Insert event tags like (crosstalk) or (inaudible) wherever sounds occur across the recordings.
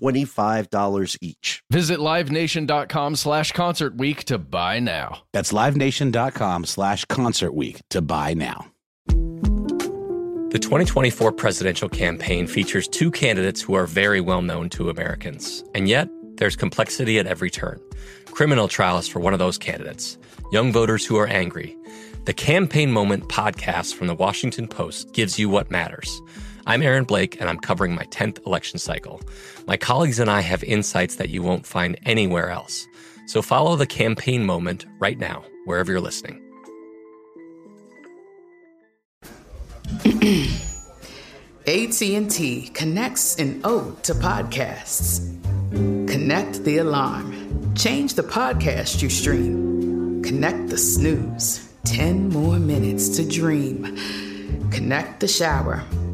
$25 each. Visit livenation.com slash concert week to buy now. That's livenation.com slash concert week to buy now. The 2024 presidential campaign features two candidates who are very well known to Americans. And yet, there's complexity at every turn. Criminal trials for one of those candidates, young voters who are angry. The Campaign Moment podcast from the Washington Post gives you what matters. I'm Aaron Blake, and I'm covering my 10th election cycle. My colleagues and I have insights that you won't find anywhere else. So follow the Campaign Moment right now, wherever you're listening. (clears throat) AT&T connects an ode to podcasts. Connect the alarm. Change the podcast you stream. Connect the snooze. 10 more minutes to dream. Connect the shower.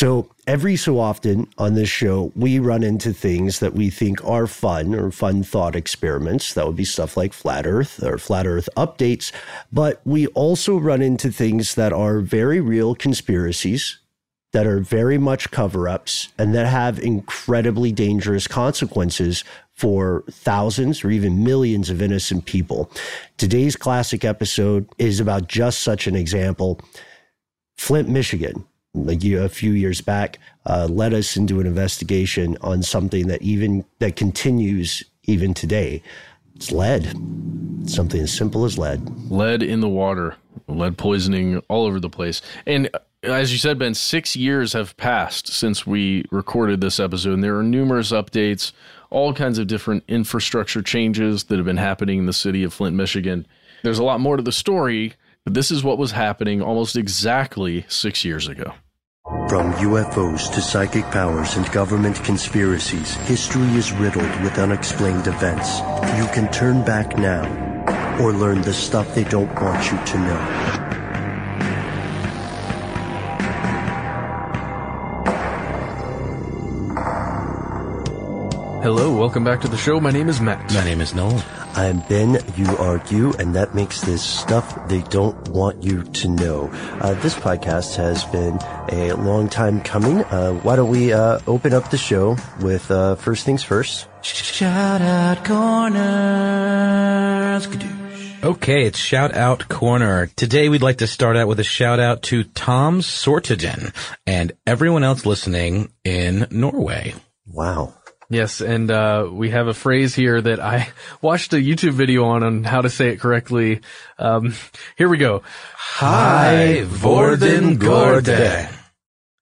So, every so often on this show, we run into things that we think are fun or fun thought experiments. That would be stuff like Flat Earth or Flat Earth updates. But we also run into things that are very real conspiracies, that are very much cover ups, and that have incredibly dangerous consequences for thousands or even millions of innocent people. Today's classic episode is about just such an example. Flint, Michigan, like you, a few years back, uh, led us into an investigation on something that even that continues even today. It's lead. Something as simple as lead. Lead in the water, lead poisoning all over the place. And uh, as you said, Ben, six years have passed since we recorded this episode, and there are numerous updates, all kinds of different infrastructure changes that have been happening in the city of Flint, Michigan. There's a lot more to the story, but this is what was happening almost exactly six years ago. From UFOs to psychic powers and government conspiracies, history is riddled with unexplained events. You can turn back now or learn the stuff they don't want you to know. Hello, welcome back to the show. My name is Matt. My name is Noel. I'm Ben, you are you, and that makes this stuff they don't want you to know. Uh, this podcast has been a long time coming. Uh, why don't we uh, open up the show with uh, first things first? Shout out corners. Okay, it's shout out corner. Today we'd like to start out with a shout out to Tom Sortiden and everyone else listening in Norway. Wow. Yes, and uh, we have a phrase here that I (laughs) watched a YouTube video on on how to say it correctly. Um, here we go. Hi, Vorden Gorde.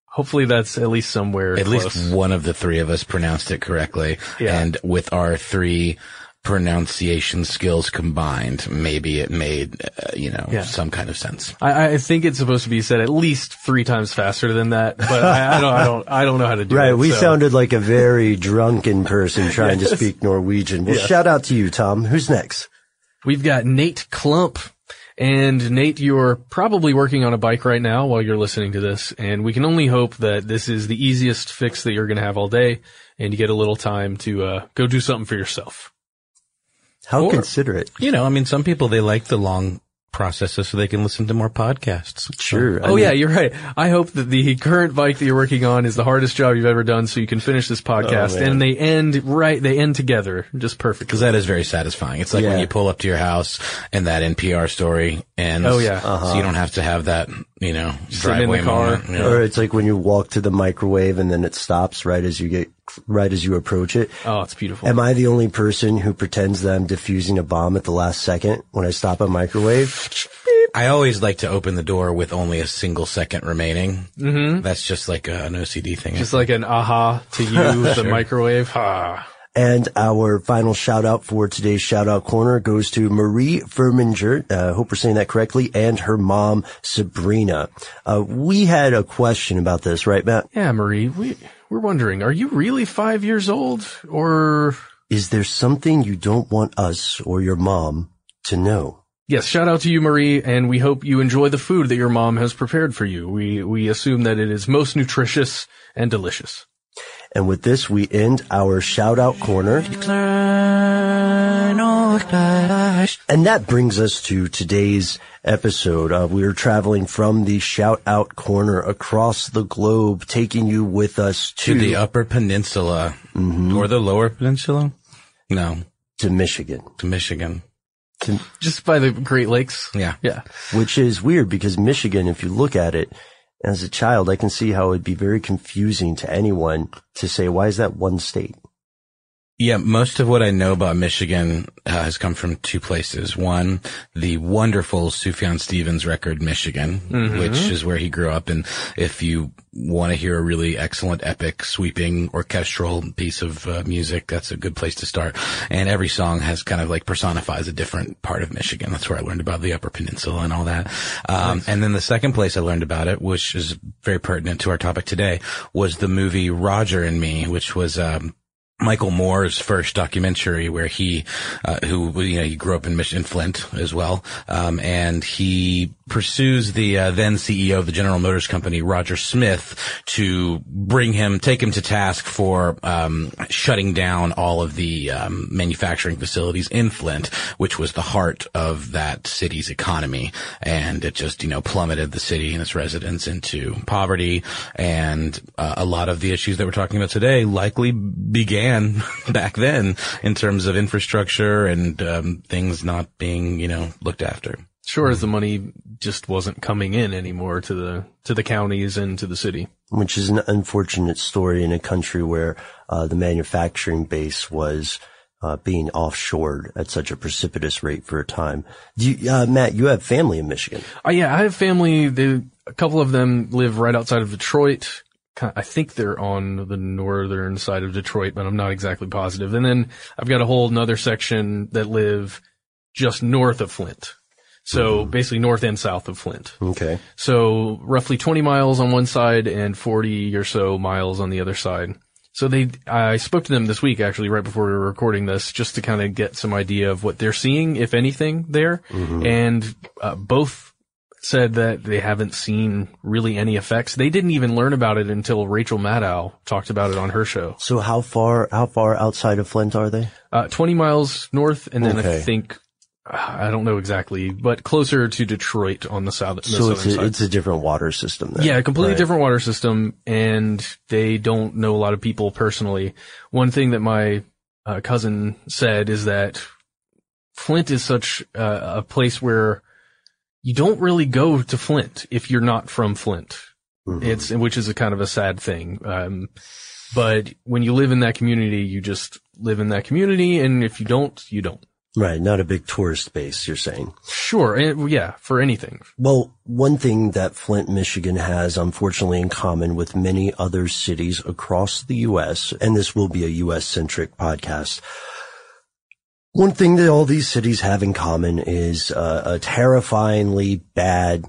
Hopefully that's at least somewhere. At close. least one of the three of us pronounced it correctly. Yeah. And with our three pronunciation skills combined, maybe it made, uh, you know, Yeah. some kind of sense. I, I think it's supposed to be said at least three times faster than that, but I, I don't, I don't, I don't know how to do it. Right, we so- sounded like a very drunken person trying to speak Norwegian. Well, Yes. shout out to you, Tom. Who's next? We've got Nate Klump, And Nate, you're probably working on a bike right now while you're listening to this, and we can only hope that this is the easiest fix that you're going to have all day, and you get a little time to uh, go do something for yourself. How Or- considerate. You know, I mean, some people, they like the long processes so they can listen to more podcasts. Sure. I oh mean, yeah, you're right. I hope that the current bike that you're working on is the hardest job you've ever done, so you can finish this oh, podcast, Oh, and they end right. They end together, just perfect. Cause that is very satisfying. It's like when you pull up to your house and that NPR story ends. Oh, yeah. Uh-huh. So you don't have to have that, you know, Sitting in the driveway car. moment. you know. Or it's like when you walk to the microwave and then it stops right as you get, right as you approach it. Oh, it's beautiful. Am I the only person who pretends that I'm diffusing a bomb at the last second when I stop a microwave? I always like to open the door with only a single second remaining. Mm-hmm. That's just like a, an OCD thing. just like an aha to you, (laughs) the microwave. Ah. And our final shout out for today's shout out corner goes to Marie Verminger. Uh, hope we're saying that correctly. And her mom, Sabrina. Uh, we had a question about this, right, Matt? Yeah, Marie, we we're wondering, are you really five years old, or Is there something you don't want us or your mom to know? Yes, shout out to you, Marie, and we hope you enjoy the food that your mom has prepared for you. We we assume that it is most nutritious and delicious. And with this, we end our shout out corner. And that brings us to today's episode. Uh, we are traveling from the shout out corner across the globe, taking you with us to, to the Upper Peninsula or the Lower Peninsula. No, to Michigan, to Michigan. to, Just by the Great Lakes. Yeah. Yeah. which is weird because Michigan, if you look at it as a child, I can see how it'd be very confusing to anyone to say, why is that one state? Yeah, most of what I know about Michigan uh, has come from two places. One, the wonderful Sufjan Stevens record, Michigan, which is where he grew up. And if you want to hear a really excellent, epic, sweeping orchestral piece of uh, music, that's a good place to start. And every song has kind of like personifies a different part of Michigan. That's where I learned about the Upper Peninsula and all that. Um, and then the second place I learned about it, which is very pertinent to our topic today, was the movie Roger and Me, which was, um, Michael Moore's first documentary where he, uh, who, you know, he grew up in Michigan, Flint as well. Um, and he pursues the, uh, then CEO of the General Motors Company, Roger Smith, to bring him, take him to task for, um, shutting down all of the, um, manufacturing facilities in Flint, which was the heart of that city's economy. And it just, you know, plummeted the city and its residents into poverty. And, uh, a lot of the issues that we're talking about today likely began (laughs) back then in terms of infrastructure and, um, things not being, you know, looked after. Sure as the money just wasn't coming in anymore to the to the counties and to the city. which is an unfortunate story in a country where uh, the manufacturing base was uh, being offshored at such a precipitous rate for a time. Do you, uh, Matt, you have family in Michigan. Oh yeah, I have family. They, a couple of them live right outside of Detroit. I think they're on the northern side of Detroit, but I'm not exactly positive. And then I've got a whole another section that live just north of Flint. So basically north and south of Flint. Okay. So roughly 20 miles on one side and 40 or so miles on the other side. So they, I spoke to them this week actually right before we were recording this just to kind of get some idea of what they're seeing, if anything there. And uh, both said that they haven't seen really any effects. They didn't even learn about it until Rachel Maddow talked about it on her show. So how far how far outside of Flint are they? Uh, 20 miles north and then I think, I don't know exactly, but closer to Detroit on the south. The So it's a, it's a different water system. Then. Yeah, a completely Right. different water system, and they don't know a lot of people personally. One thing that my uh, cousin said is that Flint is such uh, a place where you don't really go to Flint if you're not from Flint. Mhm. It's which is a kind of a sad thing. Um, but when you live in that community, you just live in that community, and if you don't, you don't. Right. Not a big tourist base. You're saying. Sure, and, yeah, for anything. Well, one thing that Flint, Michigan has unfortunately in common with many other cities across the U.S., and this will be a U.S. centric podcast. One thing that all these cities have in common is uh, a terrifyingly bad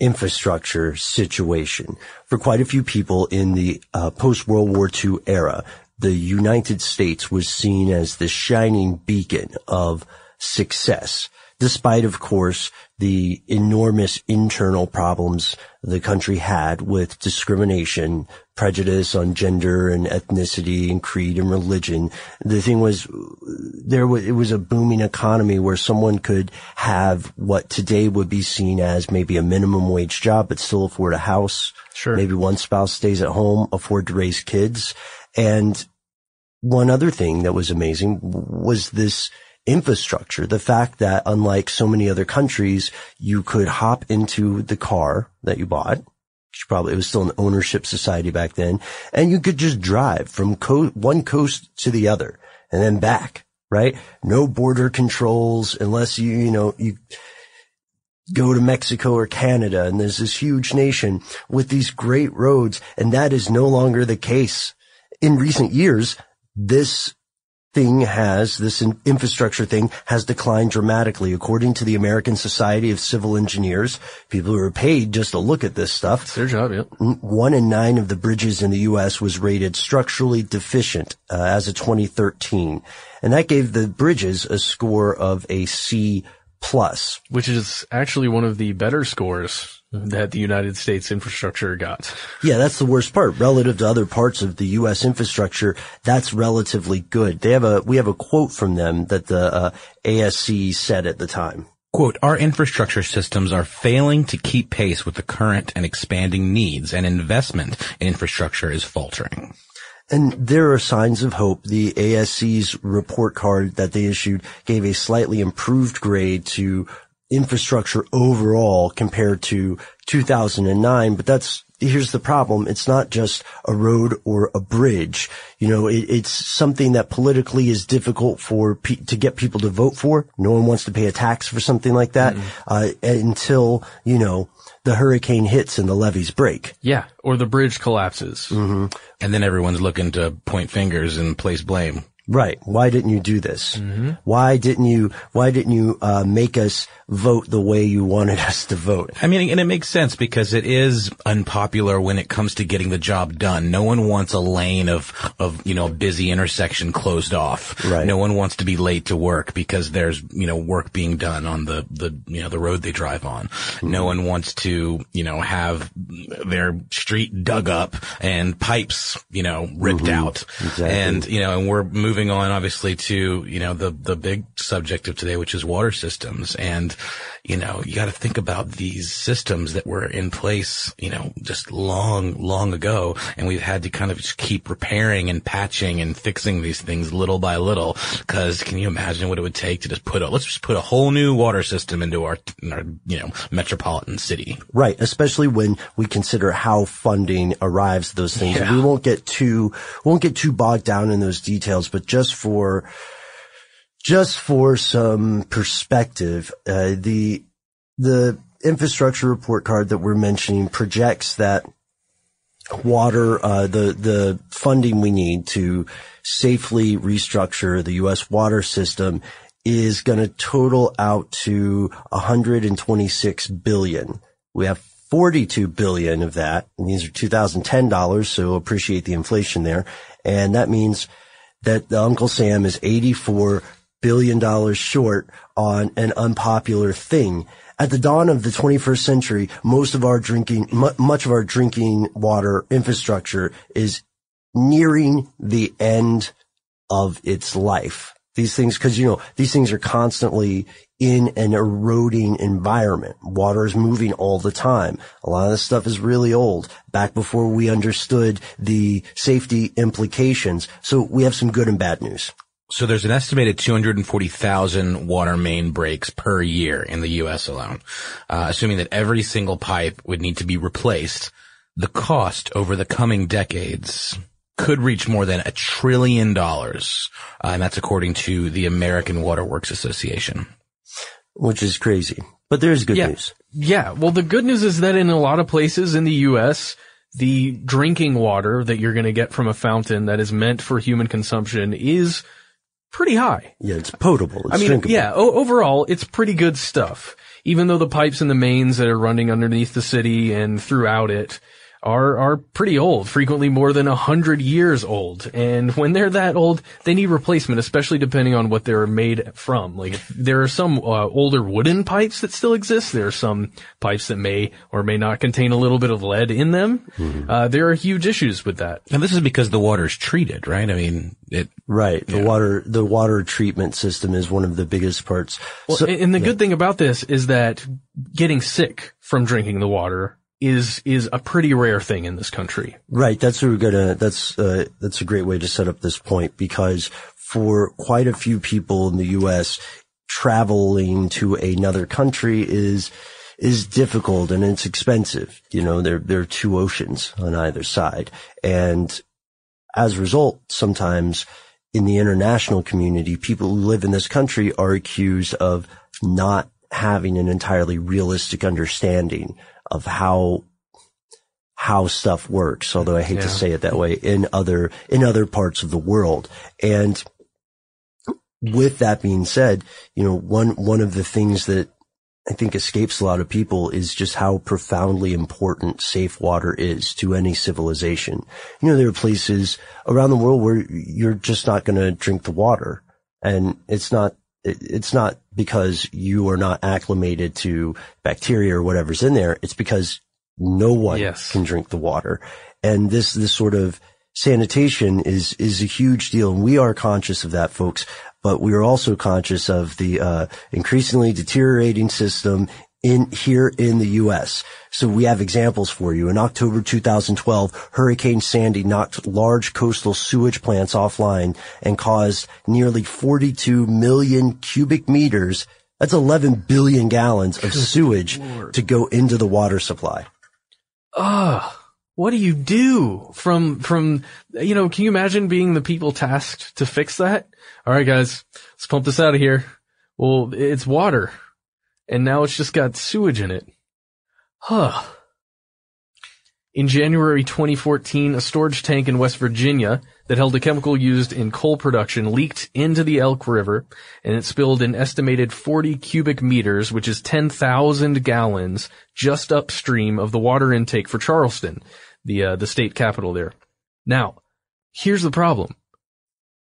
infrastructure situation. For quite a few people in the uh, post World War II era, the United States was seen as the shining beacon of success. despite, of course, the enormous internal problems the country had with discrimination, prejudice on gender and ethnicity and creed and religion. The thing was, there was, it was a booming economy where someone could have what today would be seen as maybe a minimum wage job, but still afford a house. Sure. Maybe one spouse stays at home, afford to raise kids. And one other thing that was amazing was this infrastructure. The fact that unlike so many other countries, you could hop into the car that you bought. Probably it was still an ownership society back then, and you could just drive from co- one coast to the other and then back. Right? No border controls unless you you know you go to Mexico or Canada and there's this huge nation with these great roads and that is no longer the case. In recent years, this thing has, this infrastructure thing has declined dramatically. According to the American Society of Civil Engineers, people who are paid just to look at this stuff, It's their job, yeah. one in nine of the bridges in the U.S. was rated structurally deficient uh, as of 2013. And that gave the bridges a score of a C plus. Which is actually one of the better scores that the United States infrastructure got. Yeah, that's the worst part. Relative to other parts of the U.S. infrastructure, that's relatively good. They have a, we have a quote from them that the uh, ASC said at the time. Quote, our infrastructure systems are failing to keep pace with the current and expanding needs and investment in infrastructure is faltering. And there are signs of hope. The ASC's report card that they issued gave a slightly improved grade to infrastructure overall compared to 2009, but that's, here's the problem. It's not just a road or a bridge. You know, it, it's something that politically is difficult for, pe- to get people to vote for. No one wants to pay a tax for something like that, uh, until, you know, the hurricane hits and the levees break. Yeah. Or the bridge collapses. And then everyone's looking to point fingers and place blame. Right. Why didn't you do this? Why didn't you, why didn't you, uh, make us vote the way you wanted us to vote? I mean, and it makes sense because it is unpopular when it comes to getting the job done. No one wants a lane of, of, you know, a busy intersection closed off. Right. No one wants to be late to work because there's, you know, work being done on the, the, you know, the road they drive on. Hmm. No one wants to, you know, have their street dug up and pipes, you know, ripped mm-hmm. out. Exactly. And, you know, and we're moving on obviously to, you know, the, the big subject of today, which is water systems. And, you know, you got to think about these systems that were in place, you know, just long, long ago. And we've had to kind of just keep repairing and patching and fixing these things little by little. Cause can you imagine what it would take to just put a, let's just put a whole new water system into our, in our, you know, metropolitan city. Right. Especially when we consider how funding arrives those things. Yeah. We won't get too, won't get too bogged down in those details, but just for, just for some perspective, uh, the, the infrastructure report card that we're mentioning projects that water, uh, the, the funding we need to safely restructure the U.S. water system is going to total out to 126 billion. We have 42 billion of that. And these are 2010 dollars. So appreciate the inflation there. And that means that the Uncle Sam is 84 billion dollars short on an unpopular thing. At the dawn of the 21st century, most of our drinking, mu- much of our drinking water infrastructure is nearing the end of its life. These things, cause you know, these things are constantly in an eroding environment. Water is moving all the time. A lot of this stuff is really old, back before we understood the safety implications. So we have some good and bad news. So there's an estimated 240,000 water main breaks per year in the U.S. alone. Uh, assuming that every single pipe would need to be replaced, the cost over the coming decades could reach more than a trillion dollars. Uh, and that's according to the American Waterworks Association. which is crazy. But there's good Yeah. news. Yeah. Well, the good news is that in a lot of places in the U.S., the drinking water that you're going to get from a fountain that is meant for human consumption is pretty high. Yeah, it's potable. It's I mean, drinkable. yeah, o- overall, it's pretty good stuff. Even though the pipes and the mains that are running underneath the city and throughout it are are pretty old, frequently more than a hundred years old. And when they're that old, they need replacement, especially depending on what they're made from. Like there are some uh, older wooden pipes that still exist. There are some pipes that may or may not contain a little bit of lead in them. Mm-hmm. Uh, there are huge issues with that. And this is because the water is treated, right? I mean, it right. The yeah. water the water treatment system is one of the biggest parts. Well, so, and the yeah. good thing about this is that getting sick from drinking the water is is a pretty rare thing in this country. Right. That's what we're gonna. That's uh, that's a great way to set up this point because for quite a few people in the U.S., traveling to another country is is difficult and it's expensive. You know, there there are two oceans on either side, and as a result, sometimes in the international community, people who live in this country are accused of not having an entirely realistic understanding of how how stuff works, although I hate yeah. to say it that way, in other in other parts of the world. And with that being said, you know, one one of the things that I think escapes a lot of people is just how profoundly important safe water is to any civilization. You know, there are places around the world where you're just not going to drink the water. And it's not it's not because you are not acclimated to bacteria or whatever's in there. It's because no one yes. can drink the water. And this, this sort of sanitation is, is a huge deal. And we are conscious of that, folks, but we are also conscious of the, uh, increasingly deteriorating system in here in the U.S. So we have examples for you. In October 2012, Hurricane Sandy knocked large coastal sewage plants offline and caused nearly 42 million cubic meters. That's 11 billion gallons of sewage Lord. to go into the water supply. Ugh. What do you do from, from, you know, can you imagine being the people tasked to fix that? All right, guys, let's pump this out of here. Well, it's water and now it's just got sewage in it. Huh. In January 2014, a storage tank in West Virginia that held a chemical used in coal production leaked into the Elk River and it spilled an estimated 40 cubic meters, which is 10,000 gallons, just upstream of the water intake for Charleston, the, uh, the state capital there. Now, here's the problem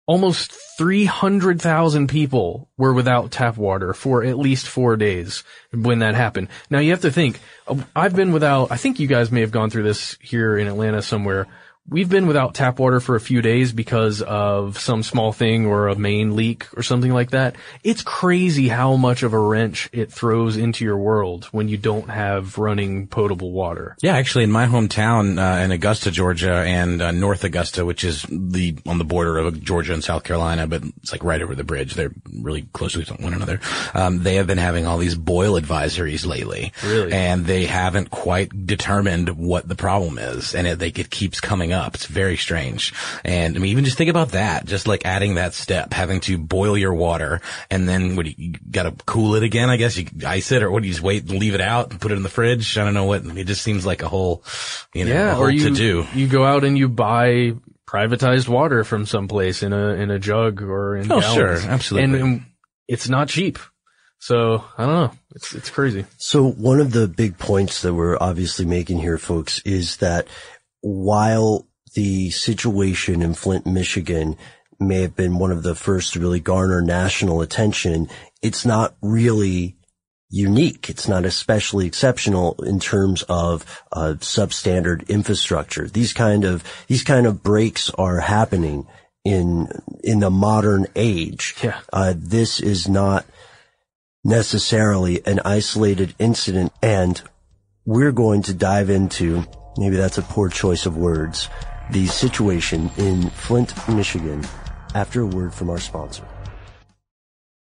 almost 300,000 people were without tap water for at least four days when that happened. Now you have to think, uh, I've been without, I think you guys may have gone through this here in Atlanta somewhere we've been without tap water for a few days because of some small thing or a main leak or something like that. It's crazy how much of a wrench it throws into your world when you don't have running potable water. Yeah, actually in my hometown, uh, in Augusta, Georgia and uh, North Augusta, which is the, on the border of Georgia and South Carolina, but it's like right over the bridge. They're really close to one another. Um, they have been having all these boil advisories lately. Really? And they haven't quite determined what the problem is. And it, they, it keeps coming up up. It's very strange. And I mean, even just think about that, just like adding that step, having to boil your water and then what you, you gotta cool it again, I guess you ice it or what do you just wait and leave it out and put it in the fridge? I don't know what, it just seems like a whole, you know, yeah, or you, to do. You go out and you buy privatized water from someplace in a, in a jug or in Oh, gallons. sure. Absolutely. And, and it's not cheap. So I don't know. It's it's crazy. So one of the big points that we're obviously making here, folks, is that while the situation in Flint, Michigan may have been one of the first to really garner national attention, it's not really unique. It's not especially exceptional in terms of uh, substandard infrastructure. These kind of these kind of breaks are happening in in the modern age. Yeah. Uh, this is not necessarily an isolated incident, and we're going to dive into maybe that's a poor choice of words the situation in Flint, Michigan after a word from our sponsor.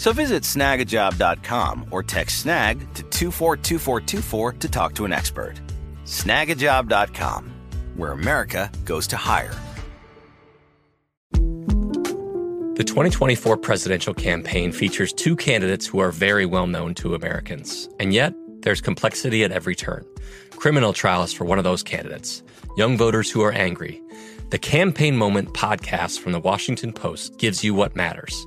So visit snagajob.com or text snag to 242424 to talk to an expert. Snagajob.com, where America goes to hire. The 2024 presidential campaign features two candidates who are very well known to Americans. And yet, there's complexity at every turn. Criminal trials for one of those candidates, young voters who are angry. The Campaign Moment podcast from the Washington Post gives you what matters.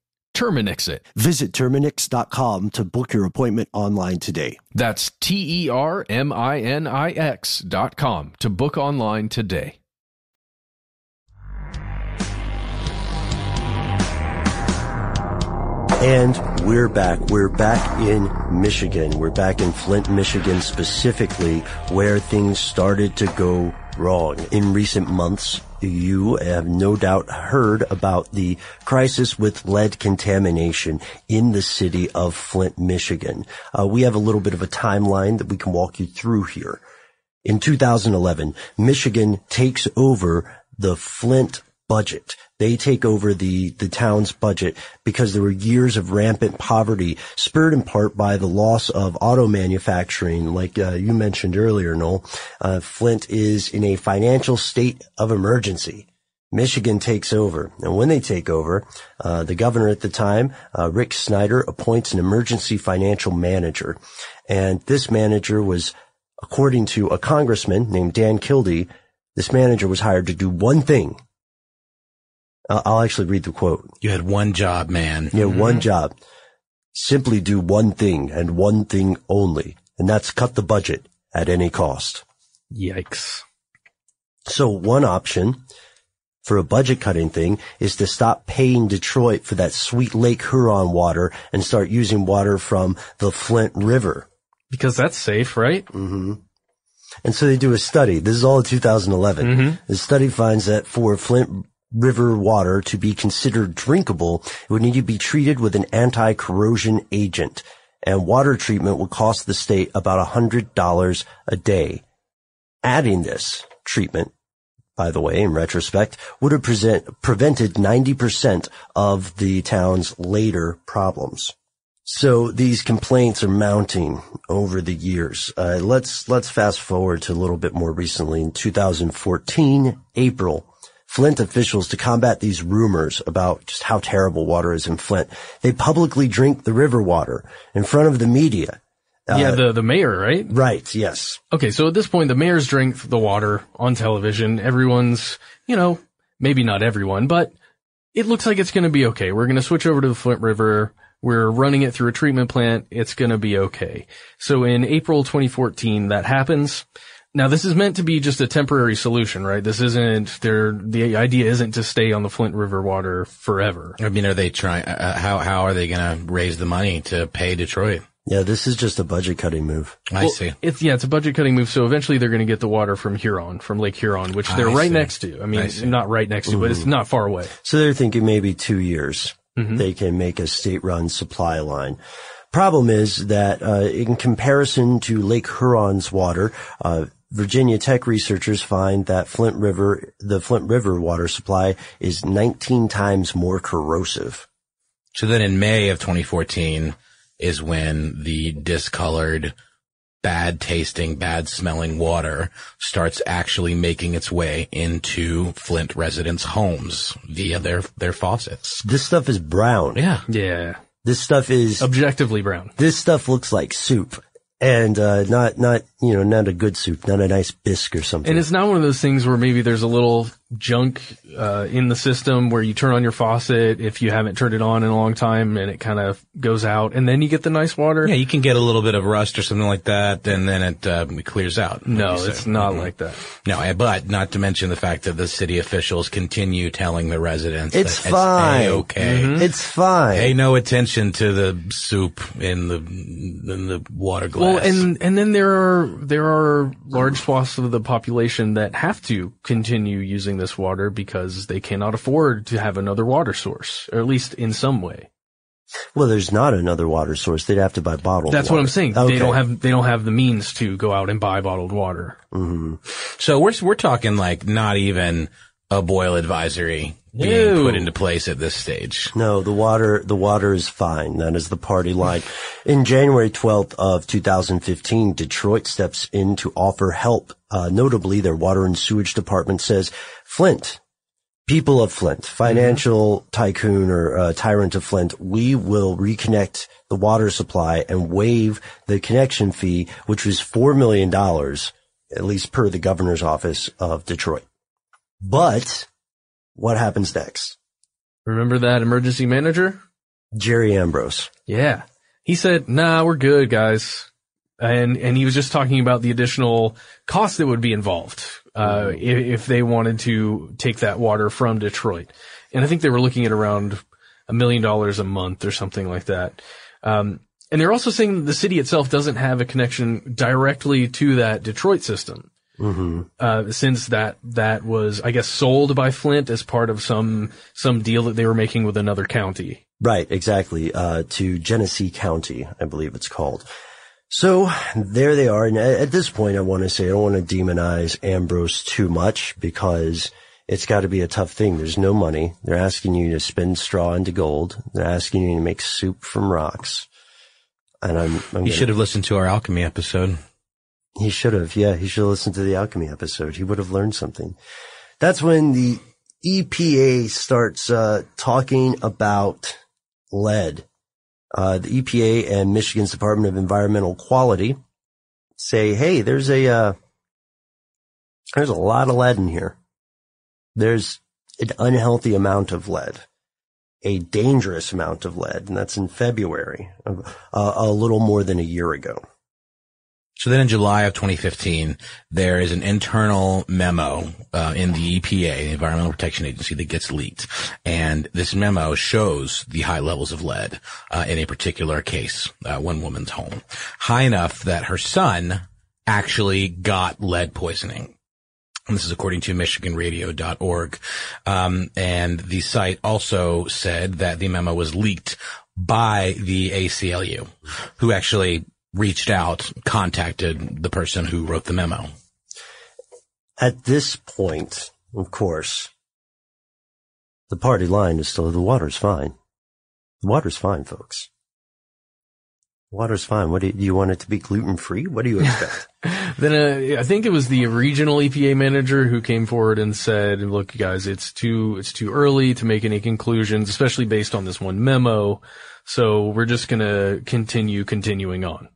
Terminix it. Visit Terminix.com to book your appointment online today. That's T E R M I N I X dot com to book online today. And we're back. We're back in Michigan. We're back in Flint, Michigan specifically, where things started to go wrong. In recent months, you have no doubt heard about the crisis with lead contamination in the city of Flint, Michigan. Uh, we have a little bit of a timeline that we can walk you through here. In 2011, Michigan takes over the Flint budget. They take over the, the town's budget because there were years of rampant poverty spurred in part by the loss of auto manufacturing. Like uh, you mentioned earlier, Noel, uh, Flint is in a financial state of emergency. Michigan takes over. And when they take over, uh, the governor at the time, uh, Rick Snyder, appoints an emergency financial manager. And this manager was, according to a congressman named Dan Kildee, this manager was hired to do one thing I'll actually read the quote. You had one job, man. You had mm-hmm. one job. Simply do one thing and one thing only, and that's cut the budget at any cost. Yikes. So one option for a budget cutting thing is to stop paying Detroit for that sweet Lake Huron water and start using water from the Flint River. Because that's safe, right? Mm-hmm. And so they do a study. This is all in 2011. Mm-hmm. The study finds that for Flint river water to be considered drinkable, it would need to be treated with an anti-corrosion agent. And water treatment would cost the state about $100 a day. Adding this treatment, by the way, in retrospect, would have present, prevented 90% of the town's later problems. So these complaints are mounting over the years. Uh, let's let's fast forward to a little bit more recently. In 2014, April, Flint officials to combat these rumors about just how terrible water is in Flint. They publicly drink the river water in front of the media. Uh, yeah, the, the mayor, right? Right, yes. Okay, so at this point, the mayor's drink the water on television. Everyone's, you know, maybe not everyone, but it looks like it's going to be okay. We're going to switch over to the Flint River. We're running it through a treatment plant. It's going to be okay. So in April 2014, that happens. Now this is meant to be just a temporary solution, right? This isn't there. The idea isn't to stay on the Flint River water forever. I mean, are they trying? Uh, how how are they going to raise the money to pay Detroit? Yeah, this is just a budget cutting move. I Well, see. It's yeah, it's a budget cutting move. So eventually they're going to get the water from Huron, from Lake Huron, which they're I right see. next to. I mean, I not right next to, but it's not far away. So they're thinking maybe two years they can make a state-run supply line. Problem is that uh, in comparison to Lake Huron's water, uh, Virginia Tech researchers find that Flint River, the Flint River water supply is 19 times more corrosive. So then in May of 2014 is when the discolored, bad tasting, bad smelling water starts actually making its way into Flint residents' homes via their, their faucets. This stuff is brown. Yeah. Yeah, This stuff is objectively brown. this stuff looks like soup and uh, not not you know not a good soup, not a nice bisque or something. And it's not one of those things where maybe there's a little junk uh, in the system where you turn on your faucet if you haven't turned it on in a long time and it kind of goes out and then you get the nice water. Yeah, you can get a little bit of rust or something like that, and then it, uh, it clears out. no, you it's said. not like that. No, but not to mention the fact that the city officials continue telling the residents It's that fine. Mm-hmm. okay. It's fine. Pay no attention to the soup in the in the water glass. Well, and and then there are there are large swaths of the population that have to continue using this water because they cannot afford to have another water source, or at least in some way. well, there's not another water source. They'd have to buy bottled. That's what. I'm saying. Okay. They don't have they don't have the means to go out and buy bottled water. Mm-hmm. so we're we're talking like not even a boil advisory being No. put into place at this stage. No, the water, the water is fine. That is the party line. In January 12th of 2015, Detroit steps in to offer help. Uh, notably, their water and sewage department says, Flint, people of Flint, financial tycoon or uh, tyrant of Flint, we will reconnect the water supply and waive the connection fee, which was $4 million, at least per the governor's office of Detroit. But what happens next? Remember that emergency manager? Jerry Ambrose. Yeah. He said, nah, we're good, guys. And, and he was just talking about the additional cost that would be involved, uh, if, if they wanted to take that water from Detroit. And I think they were looking at around a million dollars a month or something like that. Um, and they're also saying the city itself doesn't have a connection directly to that Detroit system. Uh, since that, that was, I guess, sold by Flint as part of some, some deal that they were making with another county. Right, exactly. Uh, to Genesee County, I believe it's called. So there they are. And at at this point, I want to say I don't want to demonize Ambrose too much because it's got to be a tough thing. There's no money. They're asking you to spin straw into gold. They're asking you to make soup from rocks. And I'm, I'm You gonna- should have listened to our alchemy episode. He should have. Yeah, he should have listened to the alchemy episode. He would have learned something. That's when the EPA starts uh, talking about lead. Uh, the EPA and Michigan's Department of Environmental Quality say, "Hey, there's a uh, there's a lot of lead in here. There's an unhealthy amount of lead." A dangerous amount of lead, and that's in February, uh, a little more than a year ago. So then in July of 2015, there is an internal memo uh, in the EPA, the Environmental Protection Agency, that gets leaked. And this memo shows the high levels of lead uh, in a particular case, uh, one woman's home. High enough that her son actually got lead poisoning. And this is according to MichiganRadio.org. Um, and the site also said that the memo was leaked by the ACLU, who actually reached out, contacted the person who wrote the memo. At this point, of course, the party line is still the water's fine. The water's fine, folks. The water's fine. What do you, do you want it to be gluten free? What do you expect? (laughs) Then uh, I think it was the regional EPA manager who came forward and said, "Look, guys, it's too it's too early to make any conclusions, especially based on this one memo. So we're just gonna continue continuing on."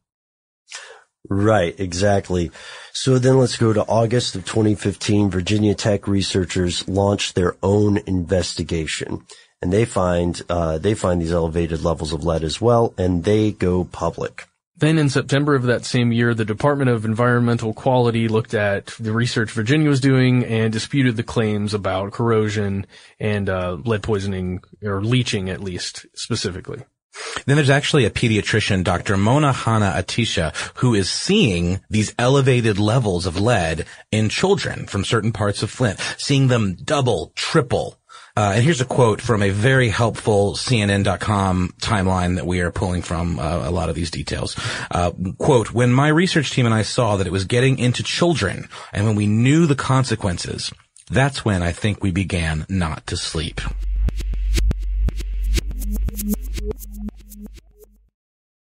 Right, exactly. So then let's go to August of 2015. Virginia Tech researchers launched their own investigation and they find, uh, they find these elevated levels of lead as well and they go public. Then in September of that same year, the Department of Environmental Quality looked at the research Virginia was doing and disputed the claims about corrosion and uh, lead poisoning or leaching, at least specifically. Then there's actually a pediatrician, Dr. Mona Hanna-Attisha, who is seeing these elevated levels of lead in children from certain parts of Flint, seeing them double, triple uh, and here's a quote from a very helpful CNN.com timeline that we are pulling from uh, a lot of these details. Uh, quote, when my research team and I saw that it was getting into children and when we knew the consequences, that's when I think we began not to sleep.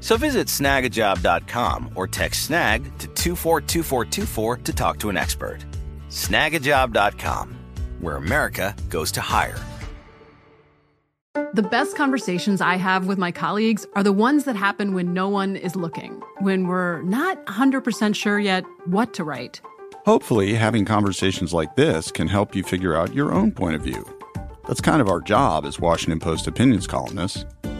So visit snagajob.com or text snag to 242424 to talk to an expert. Snagajob.com, where America goes to hire. The best conversations I have with my colleagues are the ones that happen when no one is looking, when we're not 100% sure yet what to write. Hopefully, having conversations like this can help you figure out your own point of view. That's kind of our job as Washington Post opinions columnists.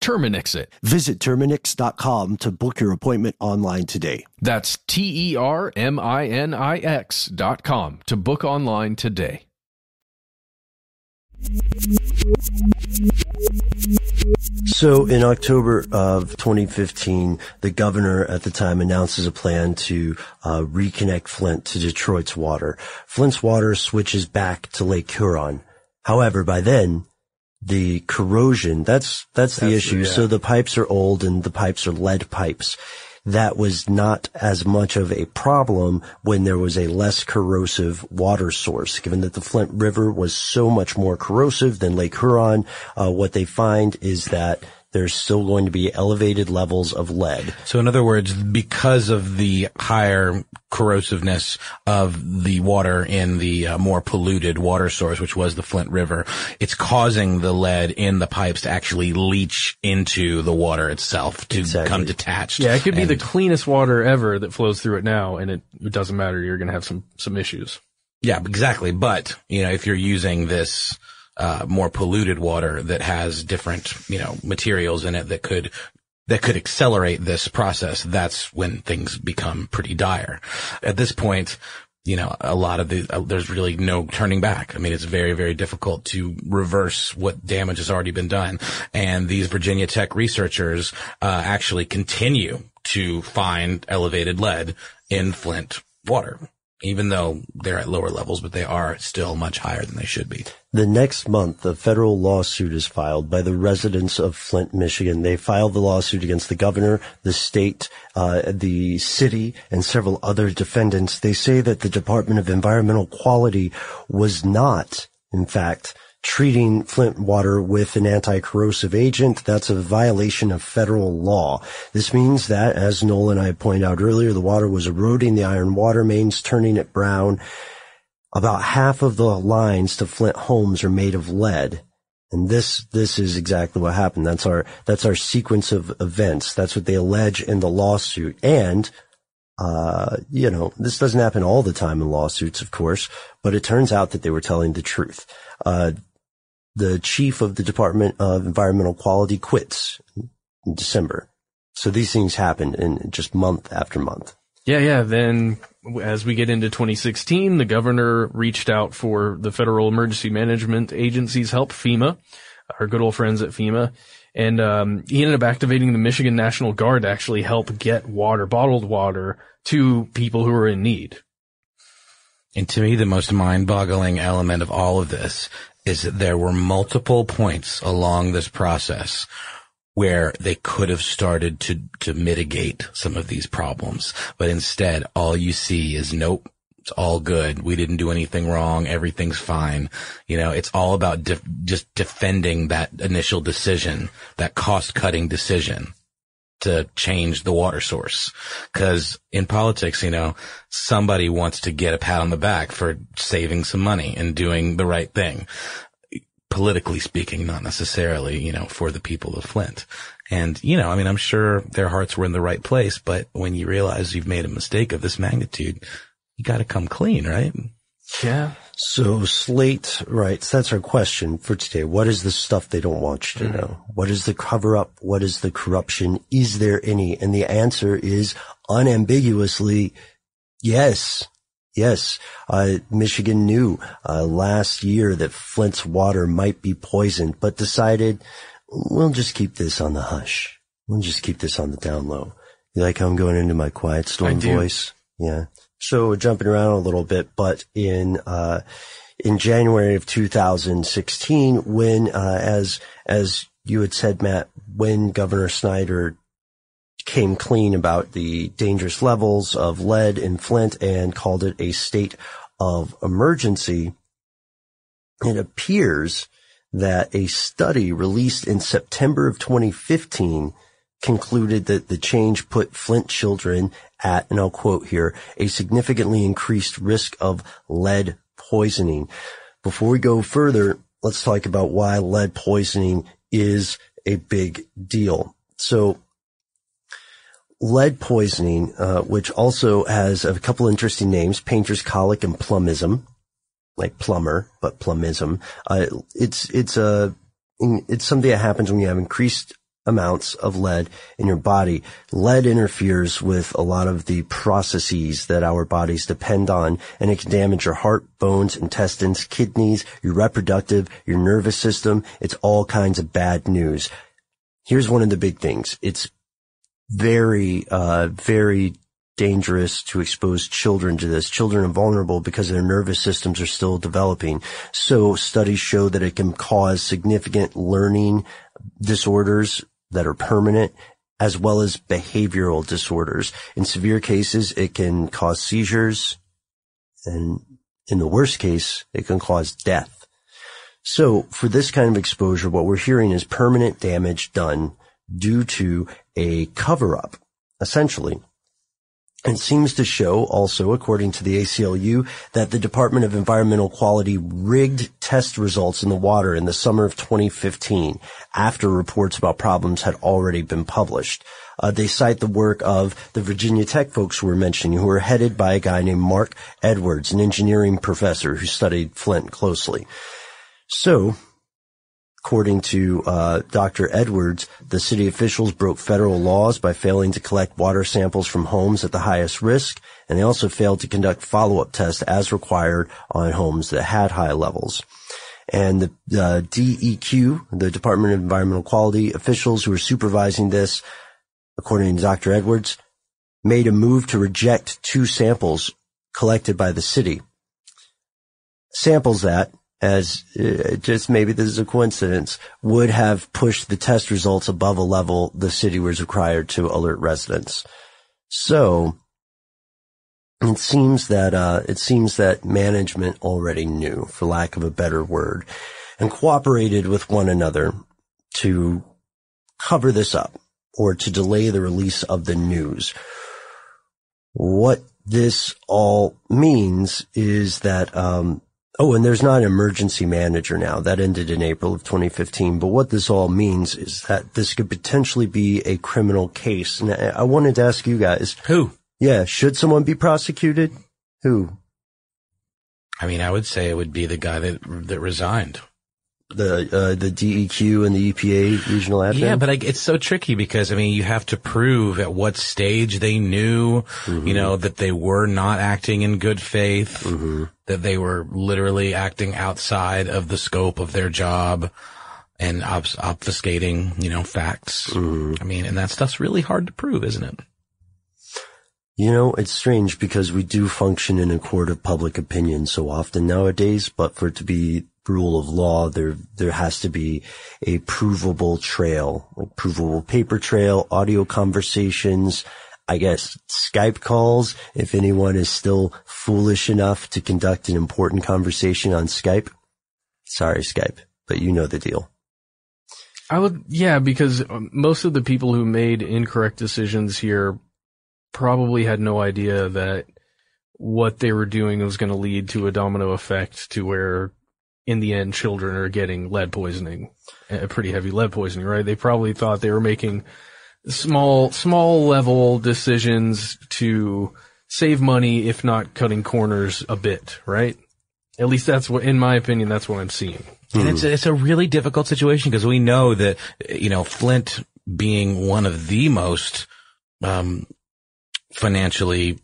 Terminix it. Visit Terminix.com to book your appointment online today. That's T E R M I N I X dot com to book online today. So, in October of 2015, the governor at the time announces a plan to uh, reconnect Flint to Detroit's water. Flint's water switches back to Lake Huron. However, by then, the corrosion, that's, that's the That's the- issue. yeah. So the pipes are old and the pipes are lead pipes. That was not as much of a problem when there was a less corrosive water source. Given that the Flint River was so much more corrosive than Lake Huron, uh, what they find is that there's still going to be elevated levels of lead. So in other words, because of the higher corrosiveness of the water in the uh, more polluted water source, which was the Flint River, it's causing the lead in the pipes to actually leach into the water itself to Exactly. become detached. Yeah, it could be the cleanest water ever that flows through it now, and it, it doesn't matter. You're going to have some some issues. Yeah, exactly. But, you know, if you're using this, uh, more polluted water that has different, you know, materials in it that could, that could accelerate this process, that's when things become pretty dire. At this point, you know, a lot of the, uh, there's really no turning back. I mean, it's very, very difficult to reverse what damage has already been done. And these Virginia Tech researchers, uh, actually continue to find elevated lead in Flint water even though they're at lower levels, but they are still much higher than they should be. The next month, a federal lawsuit is filed by the residents of Flint, Michigan. They filed the lawsuit against the governor, the state, uh, the city, and several other defendants. They say that the Department of Environmental Quality was not, in fact, treating Flint water with an anti-corrosive agent. That's a violation of federal law. This means that, as Noel and I pointed out earlier, the water was eroding the iron water mains, turning it brown. About half of the lines to Flint homes are made of lead. And this, this is exactly what happened. That's our, that's our sequence of events. That's what they allege in the lawsuit. And, uh, you know, this doesn't happen all the time in lawsuits, of course, but it turns out that they were telling the truth. Uh, the chief of the Department of Environmental Quality quits in December. So these things happen in just month after month. Yeah, yeah. Then as we get into 2016, the governor reached out for the Federal Emergency Management Agency's help, FEMA, our good old friends at FEMA. And um, he ended up activating the Michigan National Guard to actually help get water, bottled water, to people who are in need. And to me, the most mind-boggling element of all of this is that there were multiple points along this process where they could have started to, to mitigate some of these problems. But instead, all you see is nope. It's all good. We didn't do anything wrong. Everything's fine. You know, it's all about def- just defending that initial decision, that cost cutting decision to change the water source. Cause in politics, you know, somebody wants to get a pat on the back for saving some money and doing the right thing. Politically speaking, not necessarily, you know, for the people of Flint. And, you know, I mean, I'm sure their hearts were in the right place, but when you realize you've made a mistake of this magnitude, you gotta come clean, right? Yeah. So Slate writes, that's our question for today. What is the stuff they don't want you to know? What is the cover up? What is the corruption? Is there any? And the answer is unambiguously yes. Yes. Uh, Michigan knew, uh, last year that Flint's water might be poisoned, but decided we'll just keep this on the hush. We'll just keep this on the down low. You like how I'm going into my quiet storm voice? Yeah. So jumping around a little bit, but in, uh, in January of 2016, when, uh, as, as you had said, Matt, when Governor Snyder came clean about the dangerous levels of lead in Flint and called it a state of emergency, it appears that a study released in September of 2015 concluded that the change put Flint children at, and I'll quote here, a significantly increased risk of lead poisoning. Before we go further, let's talk about why lead poisoning is a big deal. So lead poisoning, uh, which also has a couple interesting names, painter's colic and plumbism, like plumber, but plumbism. Uh, it's, it's a, it's something that happens when you have increased amounts of lead in your body. Lead interferes with a lot of the processes that our bodies depend on, and it can damage your heart, bones, intestines, kidneys, your reproductive, your nervous system. It's all kinds of bad news. Here's one of the big things. It's very, uh, very dangerous to expose children to this. Children are vulnerable because their nervous systems are still developing. So studies show that it can cause significant learning disorders that are permanent as well as behavioral disorders. In severe cases, it can cause seizures and in the worst case, it can cause death. So for this kind of exposure, what we're hearing is permanent damage done due to a cover up, essentially. It seems to show also, according to the ACLU, that the Department of Environmental Quality rigged test results in the water in the summer of 2015 after reports about problems had already been published. Uh, they cite the work of the Virginia Tech folks who were mentioning, who were headed by a guy named Mark Edwards, an engineering professor who studied Flint closely. So According to uh, Dr. Edwards, the city officials broke federal laws by failing to collect water samples from homes at the highest risk, and they also failed to conduct follow-up tests as required on homes that had high levels. And the, the DEQ, the Department of Environmental Quality officials who were supervising this, according to Dr. Edwards, made a move to reject two samples collected by the city. Samples that, as uh, just maybe this is a coincidence, would have pushed the test results above a level the city was required to alert residents. So it seems that uh, it seems that management already knew, for lack of a better word, and cooperated with one another to cover this up or to delay the release of the news. What this all means is that um, Oh, and there's not an emergency manager now. That ended in April of 2015. But what this all means is that this could potentially be a criminal case. And I wanted to ask you guys. Who? Yeah. Should someone be prosecuted? Who? I mean, I would say it would be the guy that, that resigned the uh, the DEQ and the EPA regional admin. Yeah, but I, it's so tricky because I mean you have to prove at what stage they knew, mm-hmm. you know, that they were not acting in good faith, mm-hmm. that they were literally acting outside of the scope of their job and obfuscating, you know, facts. Mm-hmm. I mean, and that stuff's really hard to prove, isn't it? You know, it's strange because we do function in a court of public opinion so often nowadays, but for it to be rule of law, there, there has to be a provable trail, like provable paper trail, audio conversations, I guess Skype calls, if anyone is still foolish enough to conduct an important conversation on Skype. Sorry, Skype, but you know the deal. I would, yeah, because um, most of the people who made incorrect decisions here probably had no idea that what they were doing was going to lead to a domino effect to where in the end, children are getting lead poisoning, a pretty heavy lead poisoning, right? They probably thought they were making small, small level decisions to save money, if not cutting corners a bit, right? At least that's what, in my opinion, that's what I'm seeing. And it's it's a really difficult situation because we know that, you know, Flint being one of the most, um, financially,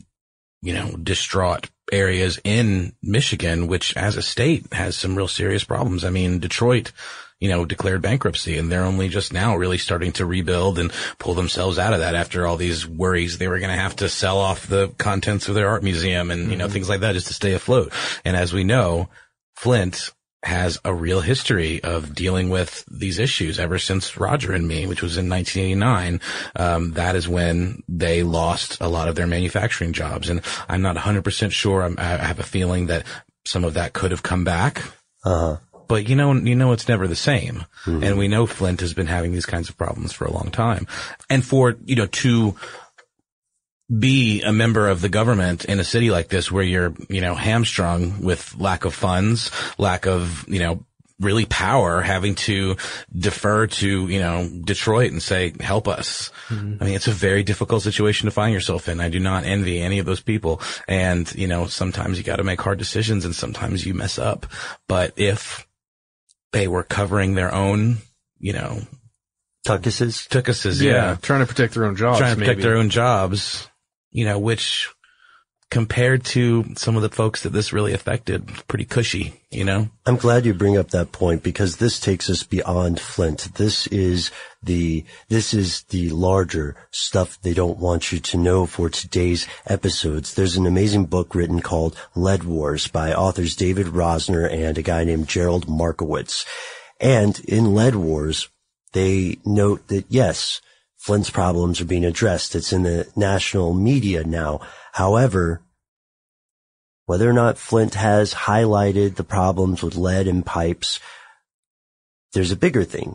you know, distraught areas in Michigan, which as a state has some real serious problems. I mean, Detroit, you know, declared bankruptcy and they're only just now really starting to rebuild and pull themselves out of that after all these worries they were going to have to sell off the contents of their art museum and, you know, mm-hmm. things like that just to stay afloat. And as we know, Flint has a real history of dealing with these issues ever since Roger and me, which was in 1989. Um, that is when they lost a lot of their manufacturing jobs. And I'm not 100% sure. I'm, i have a feeling that some of that could have come back. Uh-huh. But you know, you know, it's never the same. Mm-hmm. And we know Flint has been having these kinds of problems for a long time. And for, you know, to, be a member of the government in a city like this where you're, you know, hamstrung with lack of funds, lack of, you know, really power having to defer to, you know, Detroit and say, help us. Mm-hmm. I mean, it's a very difficult situation to find yourself in. I do not envy any of those people. And, you know, sometimes you got to make hard decisions and sometimes you mess up. But if they were covering their own, you know, Tuckuses? Tuckuses, yeah. yeah. Trying to protect their own jobs. Trying to protect maybe. their own jobs you know, which compared to some of the folks that this really affected, pretty cushy, you know? I'm glad you bring up that point because this takes us beyond Flint. This is the, this is the larger stuff they don't want you to know for today's episodes. There's an amazing book written called Lead Wars by authors David Rosner and a guy named Gerald Markowitz. And in Lead Wars, they note that yes, Flint's problems are being addressed. It's in the national media now. However, whether or not Flint has highlighted the problems with lead in pipes, there's a bigger thing.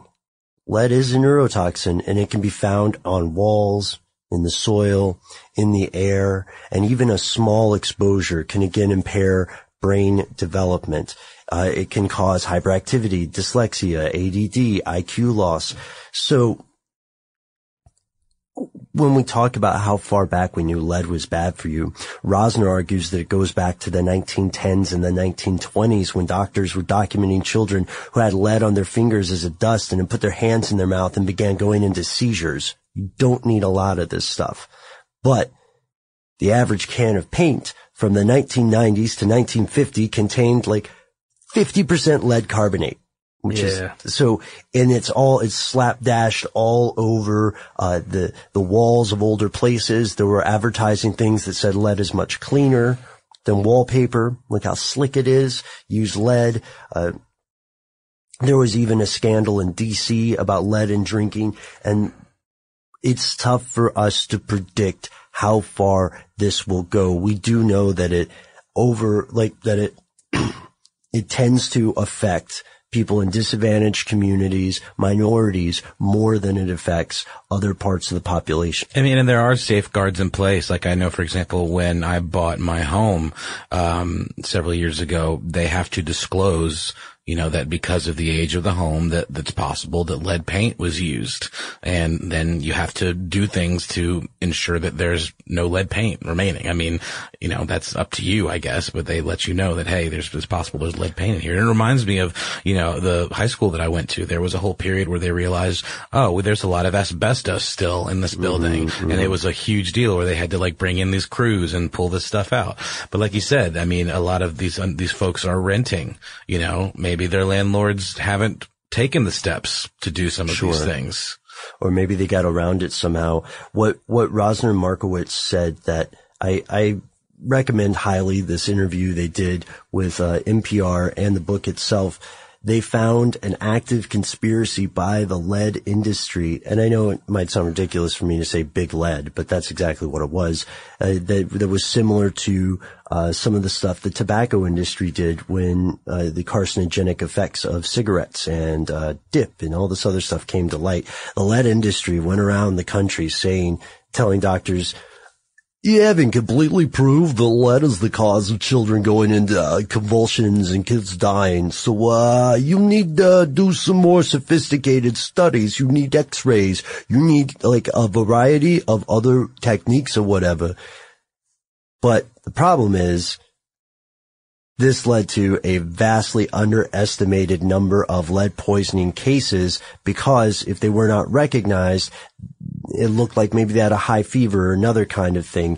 lead is a neurotoxin and it can be found on walls, in the soil, in the air, and even a small exposure can again impair brain development. Uh, it can cause hyperactivity, dyslexia, ADD, IQ loss. So when we talk about how far back we knew lead was bad for you, Rosner argues that it goes back to the 1910s and the 1920s when doctors were documenting children who had lead on their fingers as a dust and put their hands in their mouth and began going into seizures. You don't need a lot of this stuff. But the average can of paint from the 1990s to 1950 contained like 50% lead carbonate which yeah. is so and it's all it's slapdashed all over uh, the the walls of older places. There were advertising things that said lead is much cleaner than wallpaper. Look how slick it is. Use lead. Uh, there was even a scandal in DC about lead in drinking and it's tough for us to predict how far this will go. We do know that it over like that it (clears throat) it tends to affect people in disadvantaged communities, minorities, more than it affects other parts of the population. I mean, and there are safeguards in place. Like I know, for example, when I bought my home um, several years ago, they have to disclose you know, that because of the age of the home that that's possible that lead paint was used. And then you have to do things to ensure that there's no lead paint remaining. I mean, you know, that's up to you, I guess, but they let you know that, hey, there's, it's possible there's lead paint in here. And it reminds me of, you know, the high school that I went to. There was a whole period where they realized, oh, well, there's a lot of asbestos still in this building. Mm-hmm. And it was a huge deal where they had to like bring in these crews and pull this stuff out. But like you said, I mean, a lot of these, um, these folks are renting, you know, maybe maybe their landlords haven't taken the steps to do some of sure. these things. Or maybe they got around it somehow. What, what Rosner Markowitz said that I, I recommend highly this interview they did with uh, NPR and the book itself they found an active conspiracy by the lead industry. And I know it might sound ridiculous for me to say big lead, but that's exactly what it was. Uh, that, that was similar to uh, some of the stuff the tobacco industry did when uh, the carcinogenic effects of cigarettes and uh, dip and all this other stuff came to light. The lead industry went around the country saying, telling doctors, you haven't completely proved that lead is the cause of children going into uh, convulsions and kids dying. So, uh, you need to do some more sophisticated studies. You need x-rays. You need like a variety of other techniques or whatever. But the problem is this led to a vastly underestimated number of lead poisoning cases because if they were not recognized, it looked like maybe they had a high fever or another kind of thing.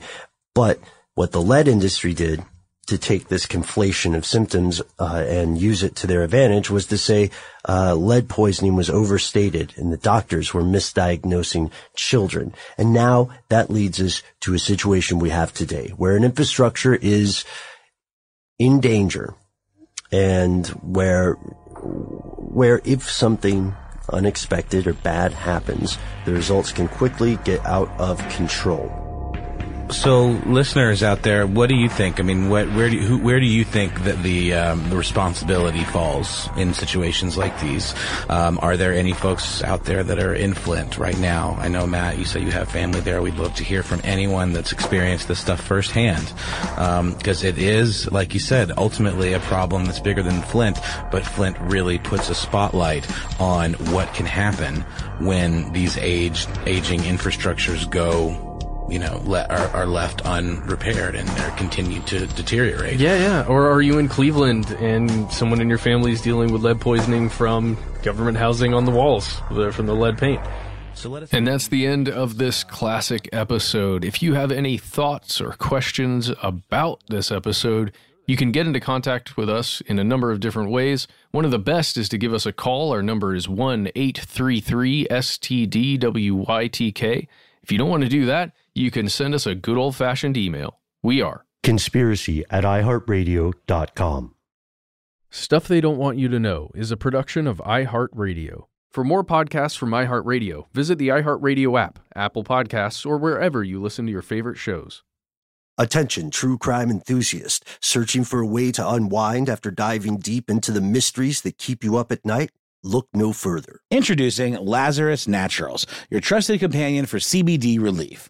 But what the lead industry did to take this conflation of symptoms uh, and use it to their advantage was to say uh, lead poisoning was overstated and the doctors were misdiagnosing children. And now that leads us to a situation we have today where an infrastructure is in danger and where where if something unexpected or bad happens, the results can quickly get out of control. So, listeners out there, what do you think? I mean, what, where do you, who, where do you think that the um, the responsibility falls in situations like these? Um, are there any folks out there that are in Flint right now? I know Matt, you say you have family there. We'd love to hear from anyone that's experienced this stuff firsthand, because um, it is, like you said, ultimately a problem that's bigger than Flint. But Flint really puts a spotlight on what can happen when these aged aging infrastructures go you know, le- are, are left unrepaired and they're continued to deteriorate. Yeah, yeah. Or are you in Cleveland and someone in your family is dealing with lead poisoning from government housing on the walls from the lead paint? So us- and that's the end of this classic episode. If you have any thoughts or questions about this episode, you can get into contact with us in a number of different ways. One of the best is to give us a call. Our number is 1 833 STDWYTK. If you don't want to do that, you can send us a good old fashioned email. We are conspiracy at iHeartRadio.com. Stuff They Don't Want You to Know is a production of iHeartRadio. For more podcasts from iHeartRadio, visit the iHeartRadio app, Apple Podcasts, or wherever you listen to your favorite shows. Attention, true crime enthusiast, searching for a way to unwind after diving deep into the mysteries that keep you up at night? look no further. Introducing Lazarus Naturals, your trusted companion for CBD relief.